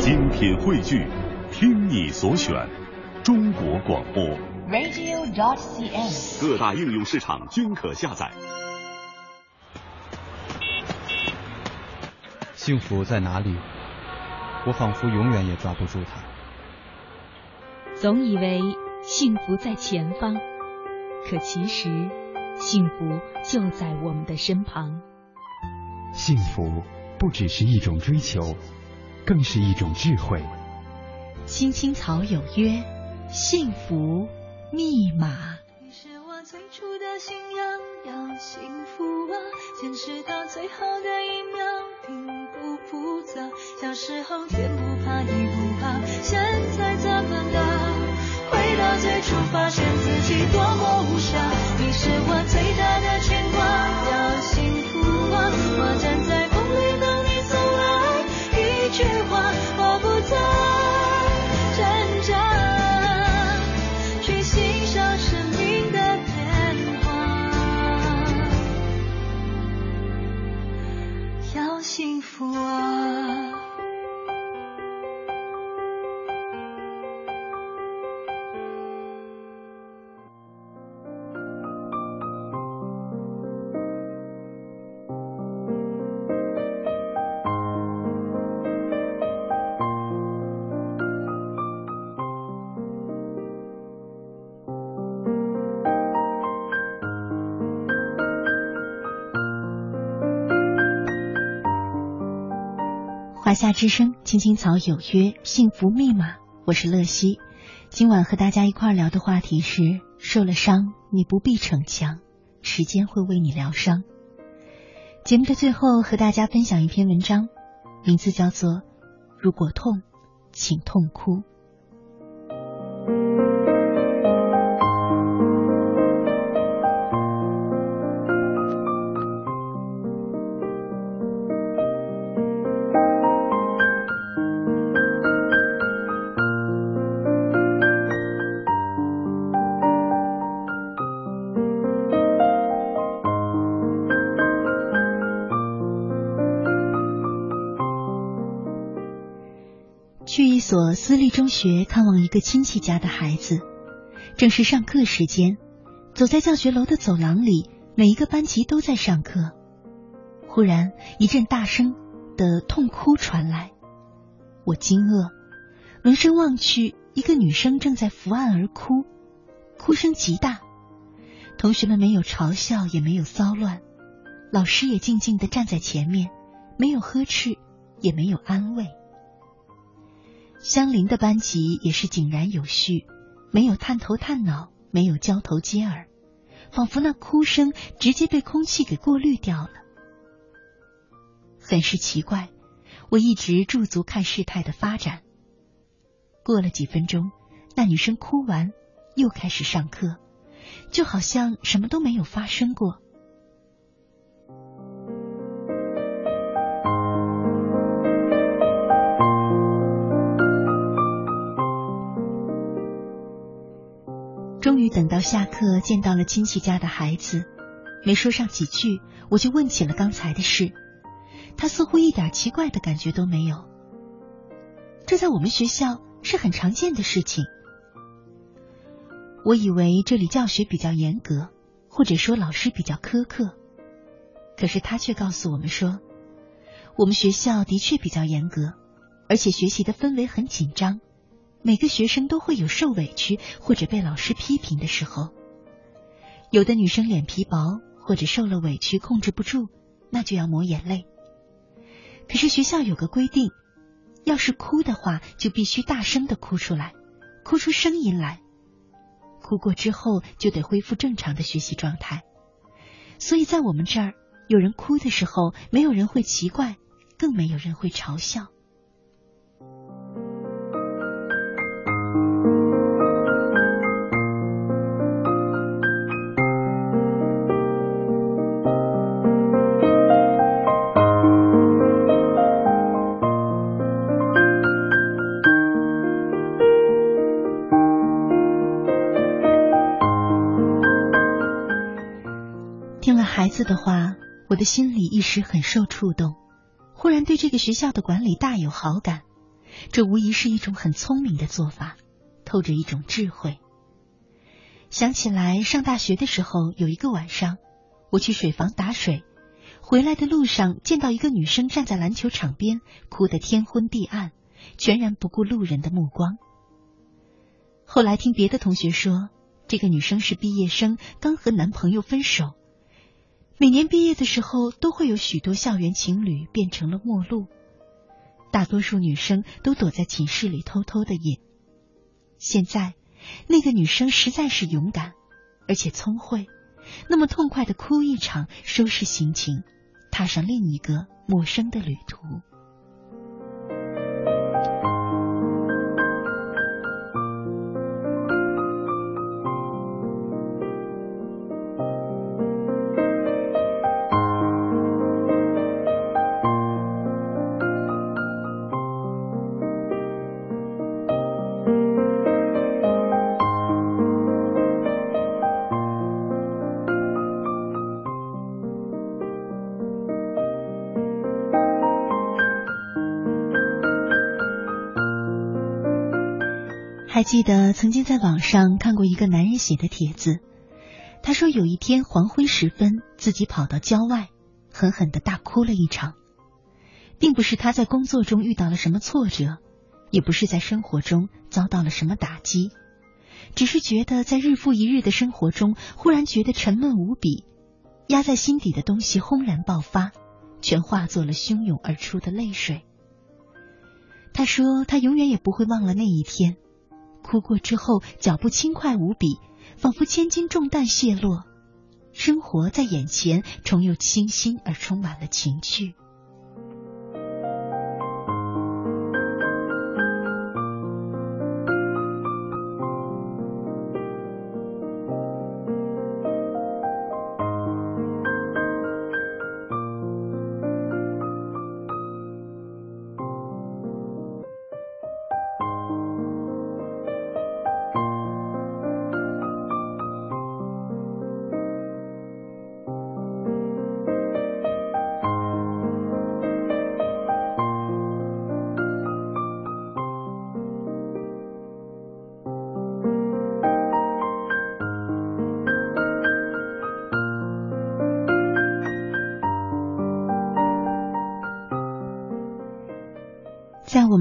精品汇聚，听你所选，中国广播。radio.cn。各大应用市场均可下载。幸福在哪里？我仿佛永远也抓不住它。总以为幸福在前方，可其实幸福就在我们的身旁。幸福不只是一种追求，更是一种智慧。青青草有约，幸福密码。你是我最初的信仰，要幸福啊，坚持到最后的一秒，并不复杂。小时候天不怕地不怕，现在怎么了？回到最初，发现自己多么无暇。你是我最大的牵挂，幸福啊！夏之声，青青草有约，幸福密码。我是乐西，今晚和大家一块聊的话题是：受了伤，你不必逞强，时间会为你疗伤。节目的最后，和大家分享一篇文章，名字叫做《如果痛，请痛哭》。所私立中学看望一个亲戚家的孩子，正是上课时间，走在教学楼的走廊里，每一个班级都在上课。忽然一阵大声的痛哭传来，我惊愕，闻声望去，一个女生正在伏案而哭，哭声极大。同学们没有嘲笑，也没有骚乱，老师也静静的站在前面，没有呵斥，也没有安慰。相邻的班级也是井然有序，没有探头探脑，没有交头接耳，仿佛那哭声直接被空气给过滤掉了。很是奇怪，我一直驻足看事态的发展。过了几分钟，那女生哭完，又开始上课，就好像什么都没有发生过。终于等到下课，见到了亲戚家的孩子，没说上几句，我就问起了刚才的事。他似乎一点奇怪的感觉都没有。这在我们学校是很常见的事情。我以为这里教学比较严格，或者说老师比较苛刻，可是他却告诉我们说，我们学校的确比较严格，而且学习的氛围很紧张。每个学生都会有受委屈或者被老师批评的时候，有的女生脸皮薄，或者受了委屈控制不住，那就要抹眼泪。可是学校有个规定，要是哭的话，就必须大声的哭出来，哭出声音来。哭过之后就得恢复正常的学习状态。所以在我们这儿，有人哭的时候，没有人会奇怪，更没有人会嘲笑。的心里一时很受触动，忽然对这个学校的管理大有好感，这无疑是一种很聪明的做法，透着一种智慧。想起来上大学的时候，有一个晚上，我去水房打水，回来的路上见到一个女生站在篮球场边，哭得天昏地暗，全然不顾路人的目光。后来听别的同学说，这个女生是毕业生，刚和男朋友分手。每年毕业的时候，都会有许多校园情侣变成了陌路，大多数女生都躲在寝室里偷偷的饮。现在，那个女生实在是勇敢，而且聪慧，那么痛快的哭一场，收拾心情，踏上另一个陌生的旅途。还记得曾经在网上看过一个男人写的帖子，他说有一天黄昏时分，自己跑到郊外，狠狠的大哭了一场，并不是他在工作中遇到了什么挫折，也不是在生活中遭到了什么打击，只是觉得在日复一日的生活中，忽然觉得沉闷无比，压在心底的东西轰然爆发，全化作了汹涌而出的泪水。他说他永远也不会忘了那一天。哭过之后，脚步轻快无比，仿佛千斤重担卸落，生活在眼前重又清新而充满了情趣。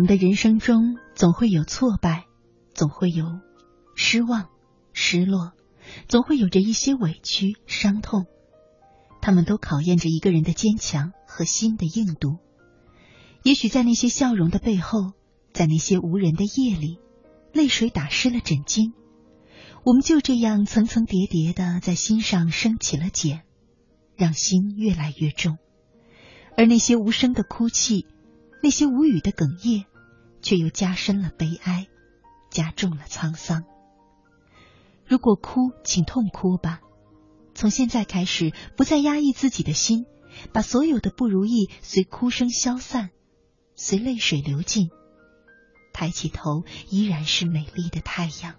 的人生中，总会有挫败，总会有失望、失落，总会有着一些委屈、伤痛。他们都考验着一个人的坚强和心的硬度。也许在那些笑容的背后，在那些无人的夜里，泪水打湿了枕巾。我们就这样层层叠叠的在心上升起了茧，让心越来越重。而那些无声的哭泣。那些无语的哽咽，却又加深了悲哀，加重了沧桑。如果哭，请痛哭吧。从现在开始，不再压抑自己的心，把所有的不如意随哭声消散，随泪水流尽。抬起头，依然是美丽的太阳。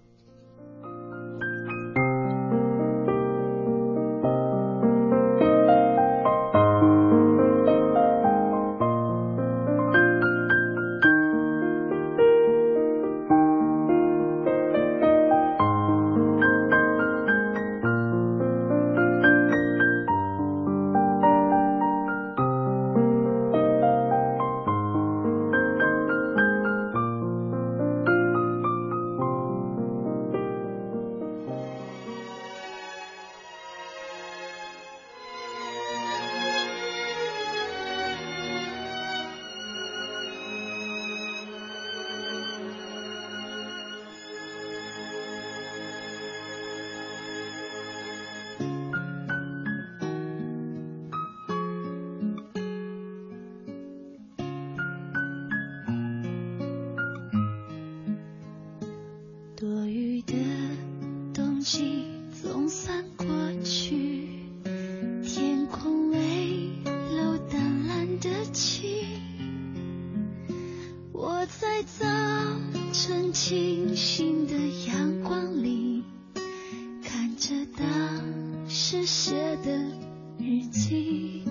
我在早晨清醒的阳光里看着当时写的日记，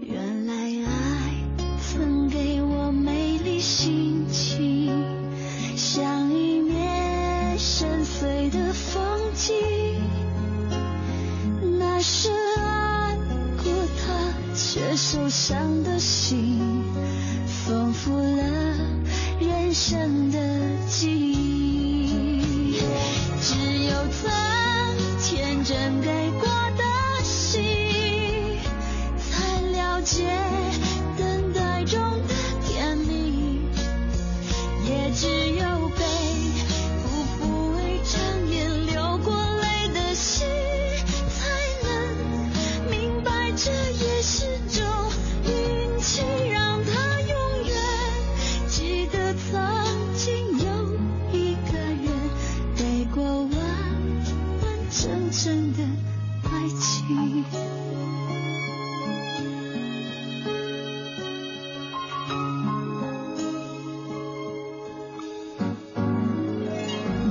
原来爱曾给我美丽心情，像一面深邃的风景。那是爱过他却受伤的心。丰富了人生的记忆。只有曾情。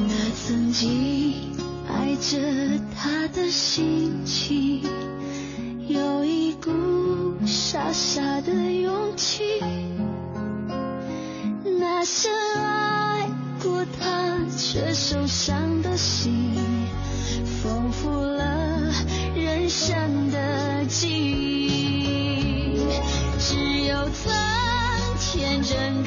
那曾经爱着他的心情，有一股傻傻的勇气。那深爱过他却受伤的心，丰富了真的记忆。只有曾天真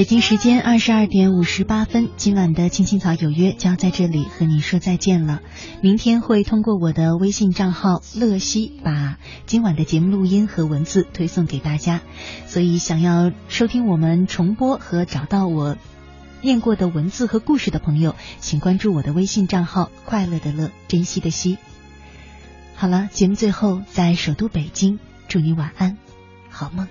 北京时间二十二点五十八分，今晚的青青草有约就要在这里和你说再见了。明天会通过我的微信账号乐西把今晚的节目录音和文字推送给大家，所以想要收听我们重播和找到我念过的文字和故事的朋友，请关注我的微信账号“快乐的乐，珍惜的惜”。好了，节目最后在首都北京，祝你晚安，好梦。